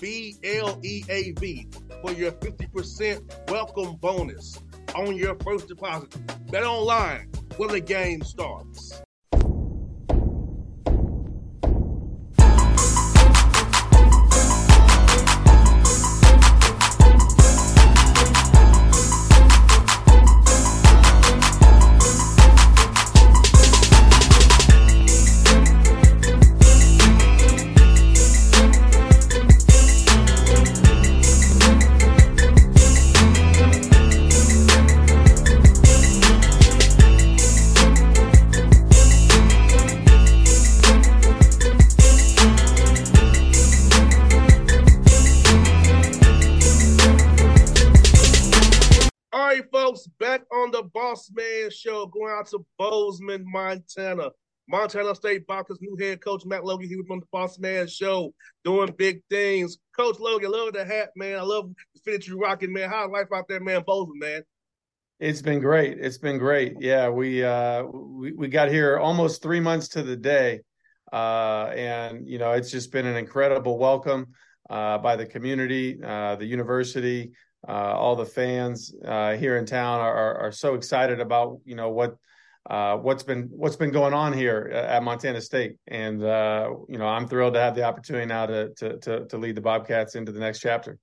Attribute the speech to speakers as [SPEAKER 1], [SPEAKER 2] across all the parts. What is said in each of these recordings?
[SPEAKER 1] B L E A V, for your 50% welcome bonus on your first deposit. Bet online when the game starts. Out to Bozeman, Montana. Montana State Bobcats new head coach Matt Logie He was on the Boss Man Show, doing big things. Coach Logie, love the hat, man. I love the fit you rocking, man. How's life out there, man? Bozeman, man.
[SPEAKER 2] It's been great. It's been great. Yeah, we uh we, we got here almost three months to the day. Uh and you know, it's just been an incredible welcome uh by the community, uh the university, all the fans uh here in town are are, are so excited about, you know, what uh, what's been what's been going on here at Montana State, and uh, you know I'm thrilled to have the opportunity now to, to to to lead the Bobcats into the next chapter.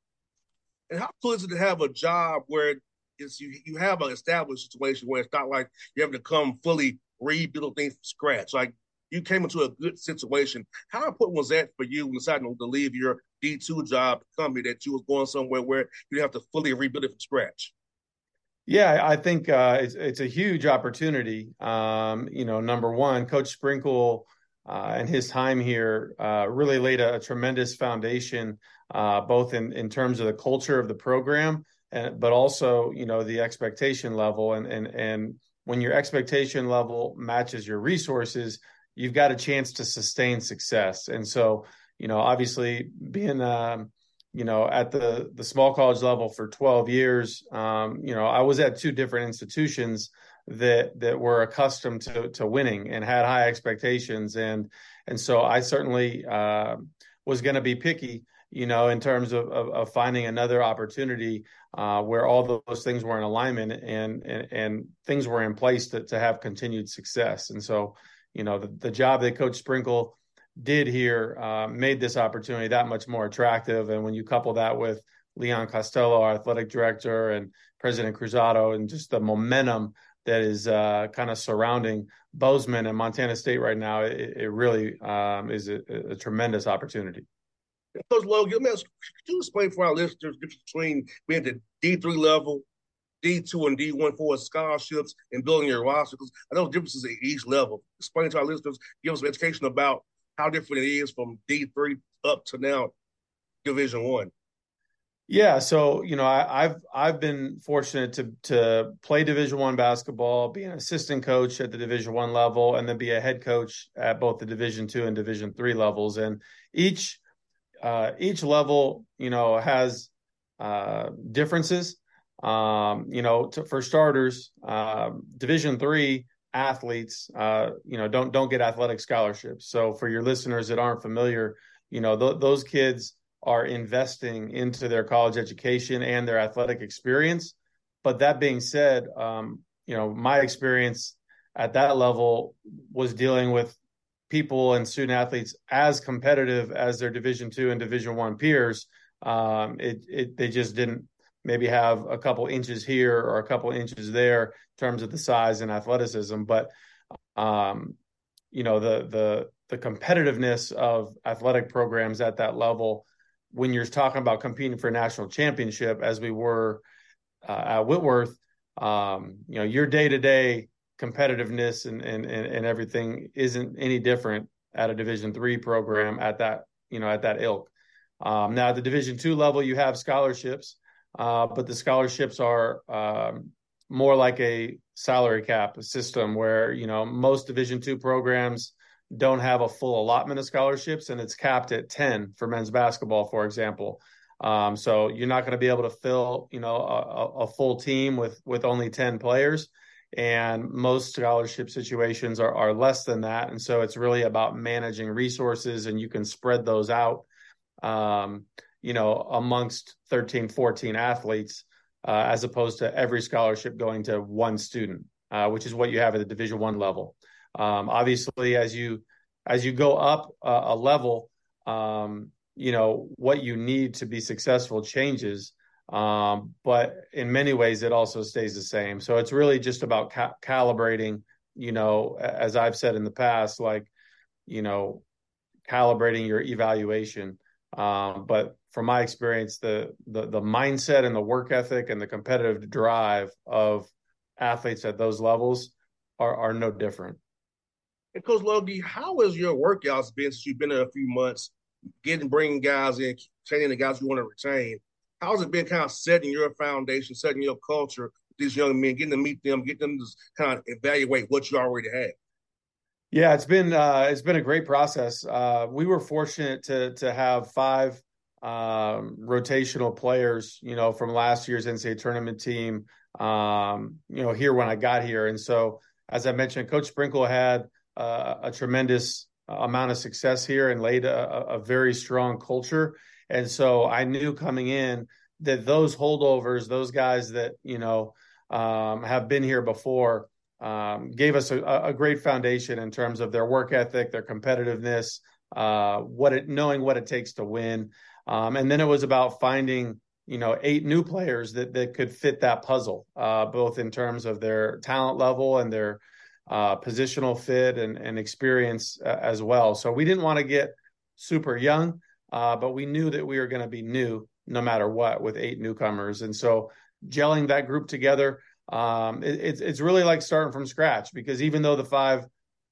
[SPEAKER 1] And how cool is it to have a job where it's you you have an established situation where it's not like you have to come fully rebuild things from scratch. Like you came into a good situation. How important was that for you when deciding to leave your D two job company that you was going somewhere where you have to fully rebuild it from scratch?
[SPEAKER 2] Yeah, I think uh, it's it's a huge opportunity. Um, you know, number one, Coach Sprinkle uh, and his time here uh, really laid a, a tremendous foundation, uh, both in in terms of the culture of the program, and but also you know the expectation level. And and and when your expectation level matches your resources, you've got a chance to sustain success. And so, you know, obviously being um, you know, at the the small college level for 12 years, um, you know, I was at two different institutions that that were accustomed to to winning and had high expectations, and and so I certainly uh, was going to be picky, you know, in terms of of, of finding another opportunity uh, where all those things were in alignment and and, and things were in place to to have continued success, and so, you know, the, the job that Coach Sprinkle did here uh, made this opportunity that much more attractive. And when you couple that with Leon Costello, our athletic director, and President Cruzado, and just the momentum that is uh, kind of surrounding Bozeman and Montana State right now, it, it really um, is a, a, tremendous opportunity.
[SPEAKER 1] Coach Logie, could you explain for our listeners between being at the D3 level, D2 and D1 for scholarships and building your roster? Because I know differences at each level. Explain to our listeners, give us education about how different it is from D3 up to now. Division One?
[SPEAKER 2] Yeah, so you know, I, have I've been fortunate to to play Division One basketball, be an assistant coach at the Division One level, and then be a head coach at both the Division Two and Division Three levels. And each uh, each level, you know, has uh, differences. Um, you know, to, for starters, uh, Division Three athletes, uh, you know, don't don't get athletic scholarships. So for your listeners that aren't familiar, you know, th- those kids are investing into their college education and their athletic experience. But that being said, um, you know, my experience at that level was dealing with people and student athletes as competitive as their Division two and Division one peers. Um, it, it they just didn't maybe have a couple inches here or a couple inches there in terms of the size and athleticism, but um, you know the the the competitiveness of athletic programs at that level when you're talking about competing for a national championship, as we were uh, at Whitworth, um, you know, your day to day competitiveness and, and, and everything isn't any different at a Division three program at that you know at that ilk. Um, now, at the Division two level, you have scholarships, uh, but the scholarships are um, more like a salary cap system where you know most Division two programs don't have a full allotment of scholarships, and it's capped at 10 for men's basketball, for example. Um, so you're not going to be able to fill, you know, a, a, full team with with only 10 players, and most scholarship situations are, are less than that. And so it's really about managing resources, and you can spread those out, um, you know, amongst 13, 14 athletes, uh, as opposed to every scholarship going to one student, uh, which is what you have at the Division One level. Um, obviously, as you as you go up a, a level, um, you know what you need to be successful changes, um, but in many ways it also stays the same. So it's really just about ca- calibrating. You know, as I've said in the past, like you know, calibrating your evaluation. Um, but from my experience, the, the the mindset and the work ethic and the competitive drive of athletes at those levels are are no different.
[SPEAKER 1] And Coach Logie, how has your workouts been since you've been there a few months, getting bringing guys in, training the guys you want to retain? How's it been kind of setting your foundation, setting your culture, these young men, getting to meet them, getting them to kind of evaluate what you already have?
[SPEAKER 2] Yeah, it's been uh, it's been a great process. Uh, we were fortunate to to have five um, rotational players, you know, from last year's NCAA tournament team, um, you know, here when I got here, and so as I mentioned, Coach Sprinkle had uh, a tremendous amount of success here and laid a, a, very strong culture. And so I knew coming in that those holdovers, those guys that you know um, have been here before, um, gave us a, a, great foundation in terms of their work ethic, their competitiveness, uh, what it knowing what it takes to win. Um, and then it was about finding you know eight new players that that could fit that puzzle, uh, both in terms of their talent level and their uh, positional fit and, and experience uh, as well. So we didn't want to get super young, uh, but we knew that we were going to be new no matter what with eight newcomers. And so gelling that group together, um, it, it's it's really like starting from scratch because even though the five,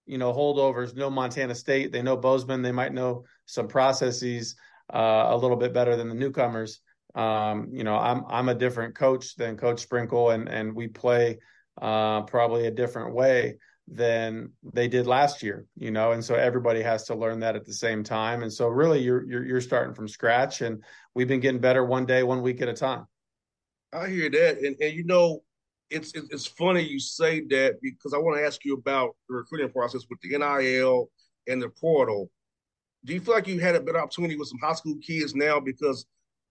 [SPEAKER 2] you know, holdovers know Montana State, they know Bozeman, they might know some processes uh, a little bit better than the newcomers. Um, you know, I'm I'm a different coach than Coach Sprinkle, and and we play uh, probably a different way than they did last year, you know, and so everybody has to learn that at the same time. And so really you're, you're, you're starting from scratch and we've been getting better one day, one week at a time.
[SPEAKER 1] I hear that. And, and you know, it's, it's funny you say that because I want to ask you about the recruiting process with the NIL and the portal. Do you feel like you had a better opportunity with some high school kids now because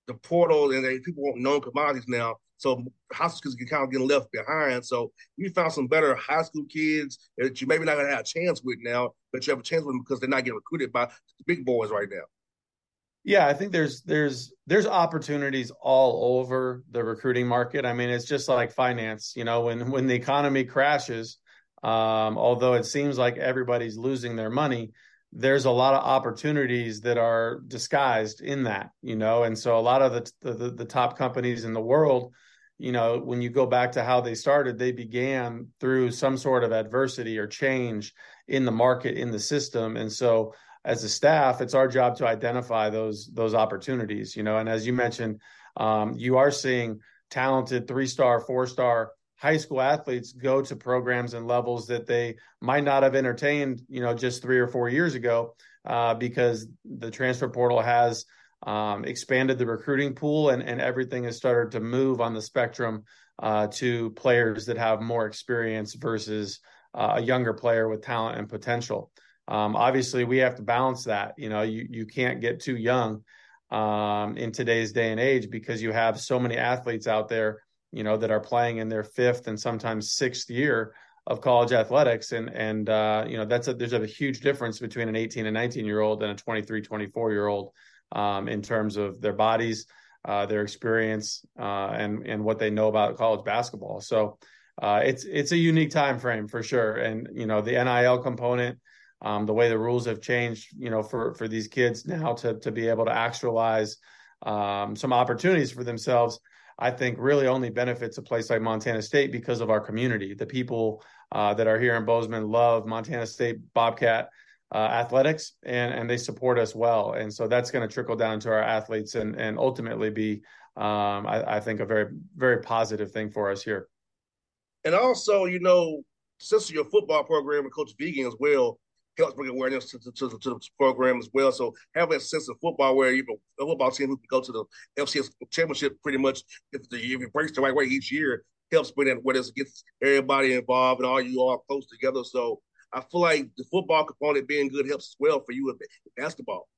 [SPEAKER 1] the portal and they, people want known commodities now? So high school kids can kind of get left behind. So you found some better high school kids that you maybe not gonna have a chance with now, but you have a chance with them because they're not getting recruited by the big boys right now.
[SPEAKER 2] Yeah, I think there's there's there's opportunities all over the recruiting market. I mean, it's just like finance. You know, when when the economy crashes, um, although it seems like everybody's losing their money, there's a lot of opportunities that are disguised in that. You know, and so a lot of the the, the top companies in the world you know, when you go back to how they started, they began through some sort of adversity or change in the market, in the system. And so as a staff, it's our job to identify those those opportunities. You know, and as you mentioned, um, you are seeing talented three star, four star high school athletes go to programs and levels that they might not have entertained, you know, just three or four years ago, uh, because the transfer portal has um, expanded the recruiting pool and, and everything has started to move on the spectrum uh, to players that have more experience versus uh, a younger player with talent and potential. Um, obviously, we have to balance that. You know, you you can't get too young um, in today's day and age because you have so many athletes out there you know, that are playing in their fifth and sometimes sixth year of college athletics. And, and, uh, you know, that's a, there's a huge difference between an 18 and 19 year old and a 23, 24 year old, um, in terms of their bodies, uh, their experience, uh, and, and what they know about college basketball. So, uh, it's, it's a unique time frame for sure. And, you know, the NIL component, um, the way the rules have changed, you know, for, for these kids now to, to be able to actualize, um, some opportunities for themselves I think really only benefits a place like Montana State because of our community. The people uh, that are here in Bozeman love Montana State Bobcat uh, athletics and, and they support us well. And so that's going to trickle down to our athletes and, and ultimately be, um, I, I, think, a very, very positive thing for us here.
[SPEAKER 1] And also, you know, since your football program and Coach Vigen as well, helps bring awareness to, to, to, to, the program as well. So having a sense of football where you a football team who can go to the FCS championship pretty much if the if it breaks the right way each year helps bring that awareness, gets everybody involved and all you all close together. So I feel like the football component being good helps as well for you with basketball.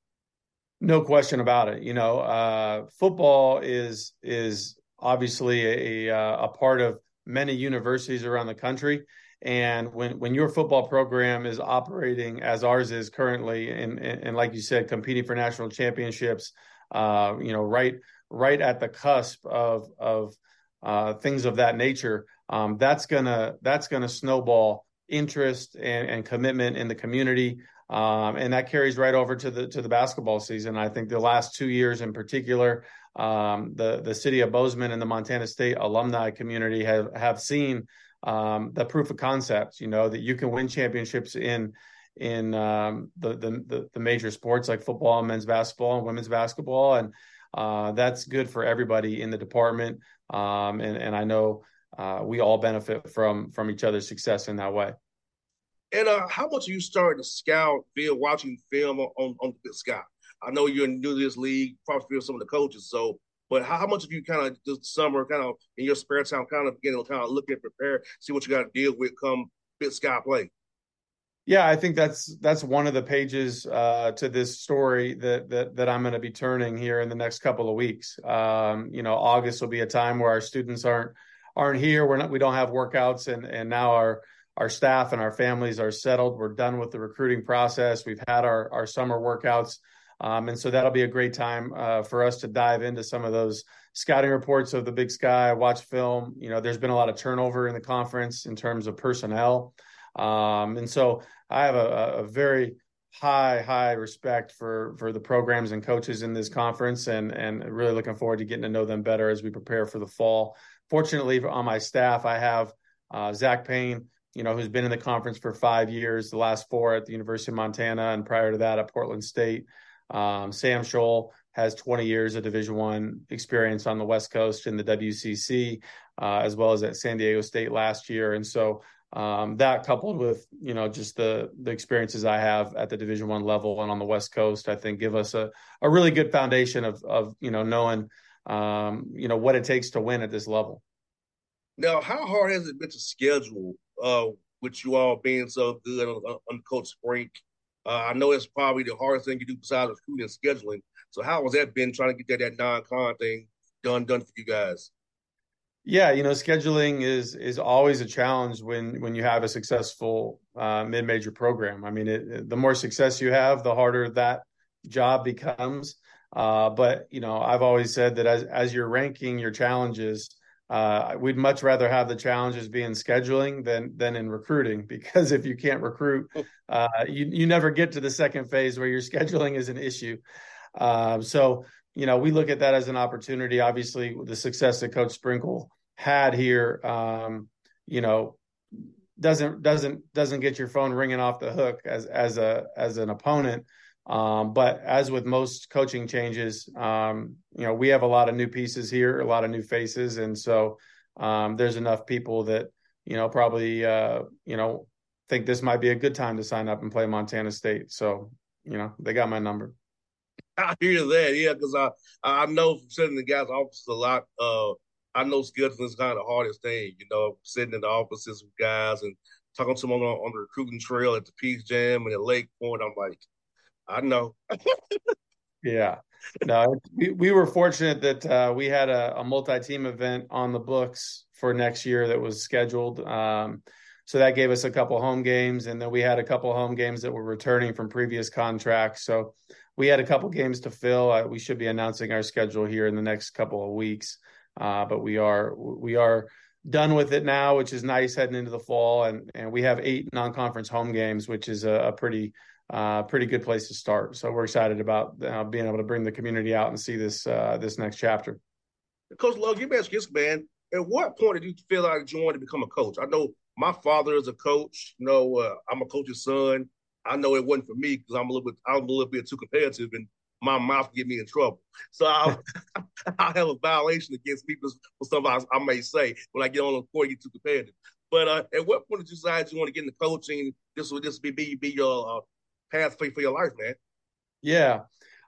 [SPEAKER 2] No question about it. You know, uh, football is is obviously a, a part of many universities around the country and when when your football program is operating as ours is currently, and and, and like you said, competing for national championships, uh, you know, right right at the cusp of of uh, things of that nature, um, that's gonna that's gonna snowball interest and, and commitment in the community. Um, and that carries right over to the to the basketball season. I think the last two years in particular, um, the the city of Bozeman and the Montana State alumni community have have seen um, the proof of concept, you know, that you can win championships in in um, the, the the major sports like football, and men's basketball, and women's basketball, and uh, that's good for everybody in the department. Um, and and I know uh, we all benefit from from each other's success in that way.
[SPEAKER 1] And uh, how much are you starting to scout via watching film on on the Big Sky? I know you're new to this league, probably feel some of the coaches. So but how, how much of you kind of this summer, kind of in your spare time, kind of beginning to kind of look and prepare, see what you got to deal with come Big Sky play?
[SPEAKER 2] Yeah, I think that's that's one of the pages uh, to this story that that that I'm going to be turning here in the next couple of weeks. Um, you know, August will be a time where our students aren't aren't here. We're not we don't have workouts, and and now our our staff and our families are settled. We're done with the recruiting process. We've had our our summer workouts. Um, and so that'll be a great time uh, for us to dive into some of those scouting reports of the Big Sky, watch film. You know, there's been a lot of turnover in the conference in terms of personnel. Um, and so I have a, a, very high, high respect for for the programs and coaches in this conference, and and really looking forward to getting to know them better as we prepare for the fall. Fortunately, on my staff, I have uh, Zach Payne, you know, who's been in the conference for five years, the last four at the University of Montana, and prior to that at Portland State. Um, Sam Scholl has 20 years of Division One experience on the West Coast in the WCC, uh, as well as at San Diego State last year. And so um, that coupled with you know just the the experiences I have at the Division One level and on the West Coast, I think give us a a really good foundation of of you know knowing um, you know what it takes to win at this level.
[SPEAKER 1] Now, how hard has it been to schedule uh, with you all being so good on, on Coach Sprink? Uh, I know it's probably the hardest thing you do besides recruiting and scheduling. So how has that been trying to get that, that non-con thing done done for you guys?
[SPEAKER 2] Yeah, you know, scheduling is is always a challenge when when you have a successful uh, mid-major program. I mean, it, the more success you have, the harder that job becomes. Uh, but you know, I've always said that as as you're ranking your challenges, uh, we'd much rather have the challenges be in scheduling than than in recruiting because if you can't recruit, uh, you you never get to the second phase where your scheduling is an issue. Uh, so you know we look at that as an opportunity. Obviously, the success that Coach Sprinkle had here, um, you know, doesn't doesn't doesn't get your phone ringing off the hook as as a as an opponent. Um, but as with most coaching changes, um, you know, we have a lot of new pieces here, a lot of new faces, and so um, there's enough people that you know probably uh, you know think this might be a good time to sign up and play Montana State. So you know, they got my number.
[SPEAKER 1] I hear that, yeah, because I I know from sitting in the guys' office a lot. Uh, I know scheduling is kind of the hardest thing, you know, sitting in the offices with guys and talking to them on, on the recruiting trail at the Peach Jam and at Lake Point. I'm like, I know.
[SPEAKER 2] yeah. No, we, we were fortunate that uh, we had a, a multi-team event on the books for next year that was scheduled. Um, so that gave us a couple home games, and then we had a couple home games that were returning from previous contracts. So we had a couple games to fill. Uh, we should be announcing our schedule here in the next couple of weeks, uh, but we are we are done with it now, which is nice heading into the fall, and and we have eight non-conference home games, which is a, a pretty uh, pretty good place to start. So we're excited about uh, being able to bring the community out and see this uh, this next chapter.
[SPEAKER 1] Coach Love, you ask this man. At what point did you feel like you wanted to become a coach? I know my father is a coach. You know, uh, I'm a coach's son. I know it wasn't for me because I'm a little bit I'm a little bit too competitive and my mouth get me in trouble. So I I have a violation against people for stuff I, I, may say when I get on the court get too competitive. But uh, at what point did you decide you want to get into coaching? This will just be be, be your uh, path for, for your life, man.
[SPEAKER 2] Yeah.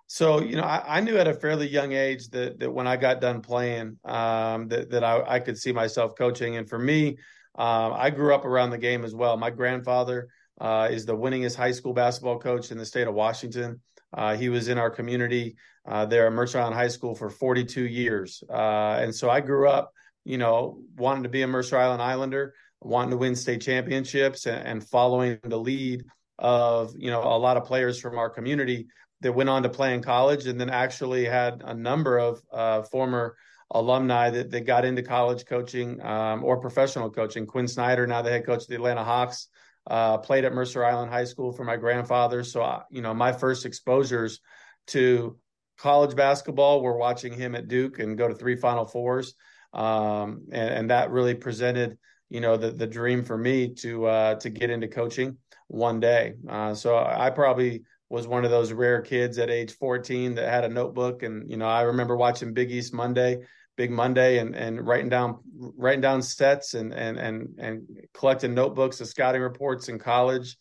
[SPEAKER 2] So you know, I, I, knew at a fairly young age that that when I got done playing, um, that that I, I, could see myself coaching. And for me, um, I grew up around the game as well. My grandfather uh, is the winningest high school basketball coach in the state of Washington. Uh, he was in our community uh, there at Mercer Island High School for 42 years, uh, and so I grew up, you know, wanting to be a Mercer Island Islander, wanting to win state championships, and, and following the lead of you know a lot of players from our community that went on to play in college and then actually had a number of uh, former alumni that, that got into college coaching um, or professional coaching. Quin Snyder, now the head coach of the Atlanta Hawks, uh, played at Mercer Island High School for my grandfather. So, I, you know, my first exposures to college basketball were watching him at Duke and go to three Final Fours. Um, and, and, that really presented, you know, the, the dream for me to uh, to get into coaching one day. Uh, so I probably was one of those rare kids at age 14 that had a notebook, and you know I remember watching Big East Monday, Big Monday, and and writing down writing down sets and and and and collecting notebooks of scouting reports in college,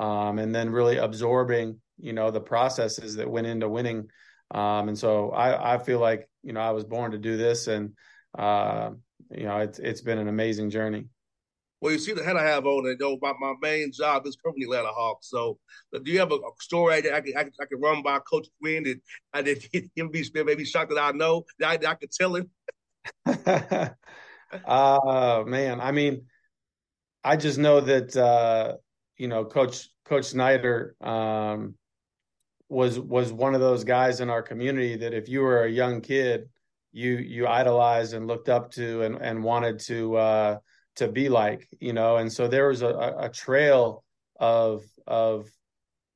[SPEAKER 2] um, and then really absorbing you know the processes that went into winning. Um, and so I, I feel like you know I was born to do this, and uh, you know it's it's been an amazing journey.
[SPEAKER 1] Well, you see the head I have on it, though. My, my main job is currently Atlanta Hawks. So, do you have a, a story that I can, I can, I can run by Coach Quin that I did him be maybe shocked that I know that I, that I could tell him?
[SPEAKER 2] uh man, I mean, I just know that uh, you know Coach Coach Snyder um, was was one of those guys in our community that if you were a young kid, you you idolized and looked up to and and wanted to. Uh, to be like, you know. And so there was a, a trail of of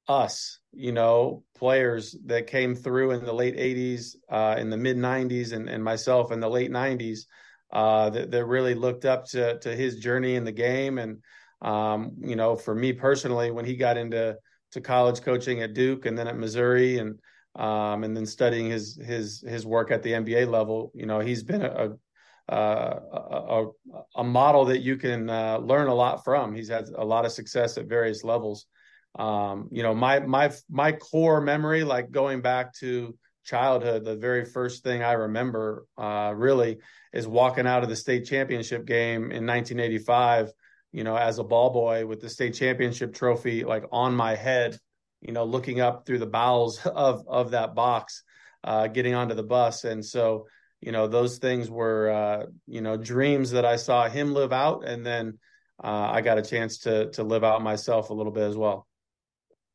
[SPEAKER 2] us, you know, players that came through in the late '80s, uh, in the mid '90s, and, and myself in the late '90s uh, that, that really looked up to to his journey in the game. And um, you know, for me personally, when he got into to college coaching at Duke and then at Missouri and um, and then studying his his his work at the NBA level, you know, he's been a, uh, a, a, model that you can uh, learn a lot from. He's had a lot of success at various levels. Um, you know, my my my core memory, like going back to childhood, the very first thing I remember uh, really is walking out of the state championship game in 1985. You know, as a ball boy with the state championship trophy like on my head. You know, looking up through the bowels of of that box, uh, getting onto the bus, and so you know those things were uh, you know dreams that I saw him live out, and then uh, I got a chance to to live out myself a little bit as well.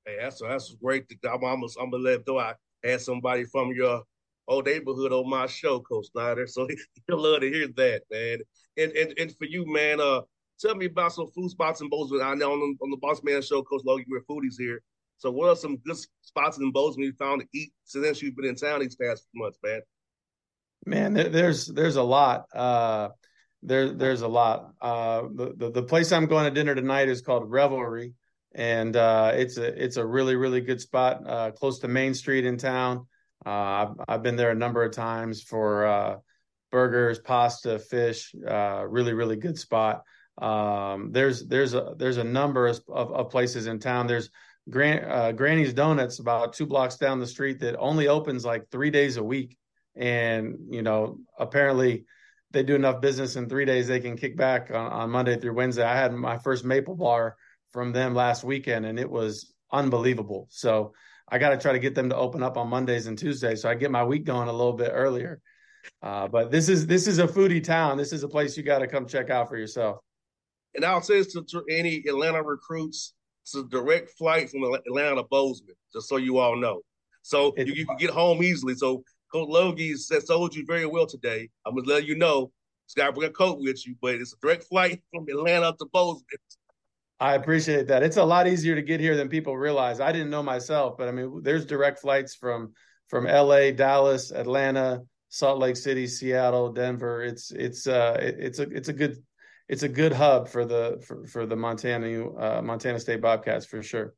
[SPEAKER 1] Hey, that's that's great. I'm I'm gonna let though I had somebody from your old neighborhood on my show, Coach Snyder. So he'll love to hear that, man. And and and for you, man, uh, tell me about some food spots in Bozeman. I know on, on the Boss Man Show, Coach Logie, we're foodies here. So what are some good spots in Bozeman you found to eat since you've been in town these past few months, man?
[SPEAKER 2] Man, there's there's a lot. Uh, there there's a lot. Uh, the, the, the place I'm going to dinner tonight is called Revelry, and uh, it's a it's a really really good spot uh, close to Main Street in town. Uh, I've, I've, been there a number of times for uh, burgers, pasta, fish. Really really good spot. Um, there's there's a there's a number of, of places in town. There's Gran, Granny's Donuts about two blocks down the street that only opens like three days a week, and you know apparently they do enough business in three days they can kick back on, on Monday through Wednesday. I had my first maple bar from them last weekend, and it was unbelievable. So I got to try to get them to open up on Mondays and Tuesdays, so I get my week going a little bit earlier. Uh, but this is this is a foodie town. This is a place you got to come check out for yourself.
[SPEAKER 1] And I'll say this to, to any Atlanta recruits: it's a direct flight from Atlanta to Bozeman, just so you all know. So you, you, can get home easily. So Coach Logie said told you very well today. I'm gonna let you know. It's got to bring a coat with you, but it's a direct flight from Atlanta to Bozeman.
[SPEAKER 2] I appreciate that. It's a lot easier to get here than people realize. I didn't know myself, but I mean, there's direct flights from from L.A., Dallas, Atlanta, Salt Lake City, Seattle, Denver. It's it's uh it's a it's a good it's a good hub for the for, for the Montana uh, Montana State Bobcats for sure.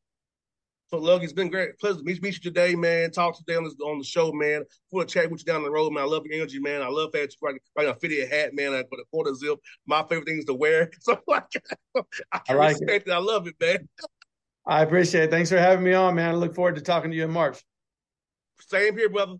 [SPEAKER 1] So, Logie, it's been great. Pleasure to meet, meet you today, man. Talk today on, this, on the show, man. A chat with you down the road, man. I love your energy, man. I love that you're right, a fitted hat, man. I put a quarter zip. My favorite thing is to wear. So, like, I, I like respect it. it. I love it, man.
[SPEAKER 2] I appreciate it. Thanks for having me on, man. I look forward to talking to you in March.
[SPEAKER 1] Same here, brother.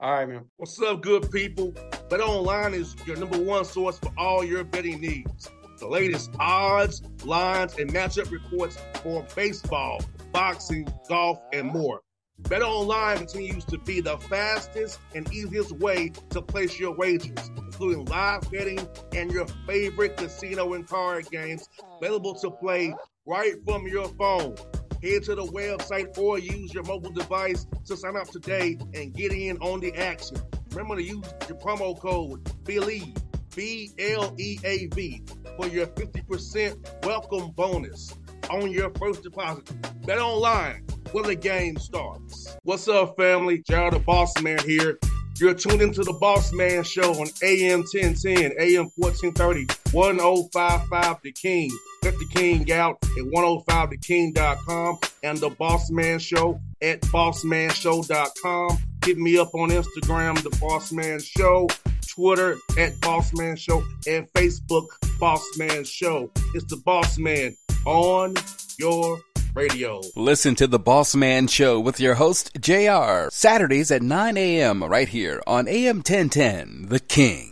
[SPEAKER 2] All right, man.
[SPEAKER 1] What's up, good people? Bet Online is your number one source for all your betting needs. The latest odds, lines, and matchup reports for baseball boxing, golf, and more. Bet Online continues to be the fastest and easiest way to place your wagers, including live betting and your favorite casino and card games available to play right from your phone. Head to the website or use your mobile device to sign up today and get in on the action. Remember to use your promo code BLEAV, B L E A V, for your 50% welcome bonus on your first deposit. Bet online when the game starts. What's up, family? Gerald the Boss Man here. You're tuned into the Boss Man Show on AM 1010, AM 1430, 1055 The King. Let oh the King out at 105theking.com and the Boss Man Show at bossmanshow.com. Hit me up on Instagram, The Boss Man Show, Twitter at Boss Man Show, and Facebook, Boss Man Show. It's the Boss Man on your radio.
[SPEAKER 3] Listen to the Boss Man Show with your host, JR, Saturdays at 9 a.m. right here on AM 1010, The King.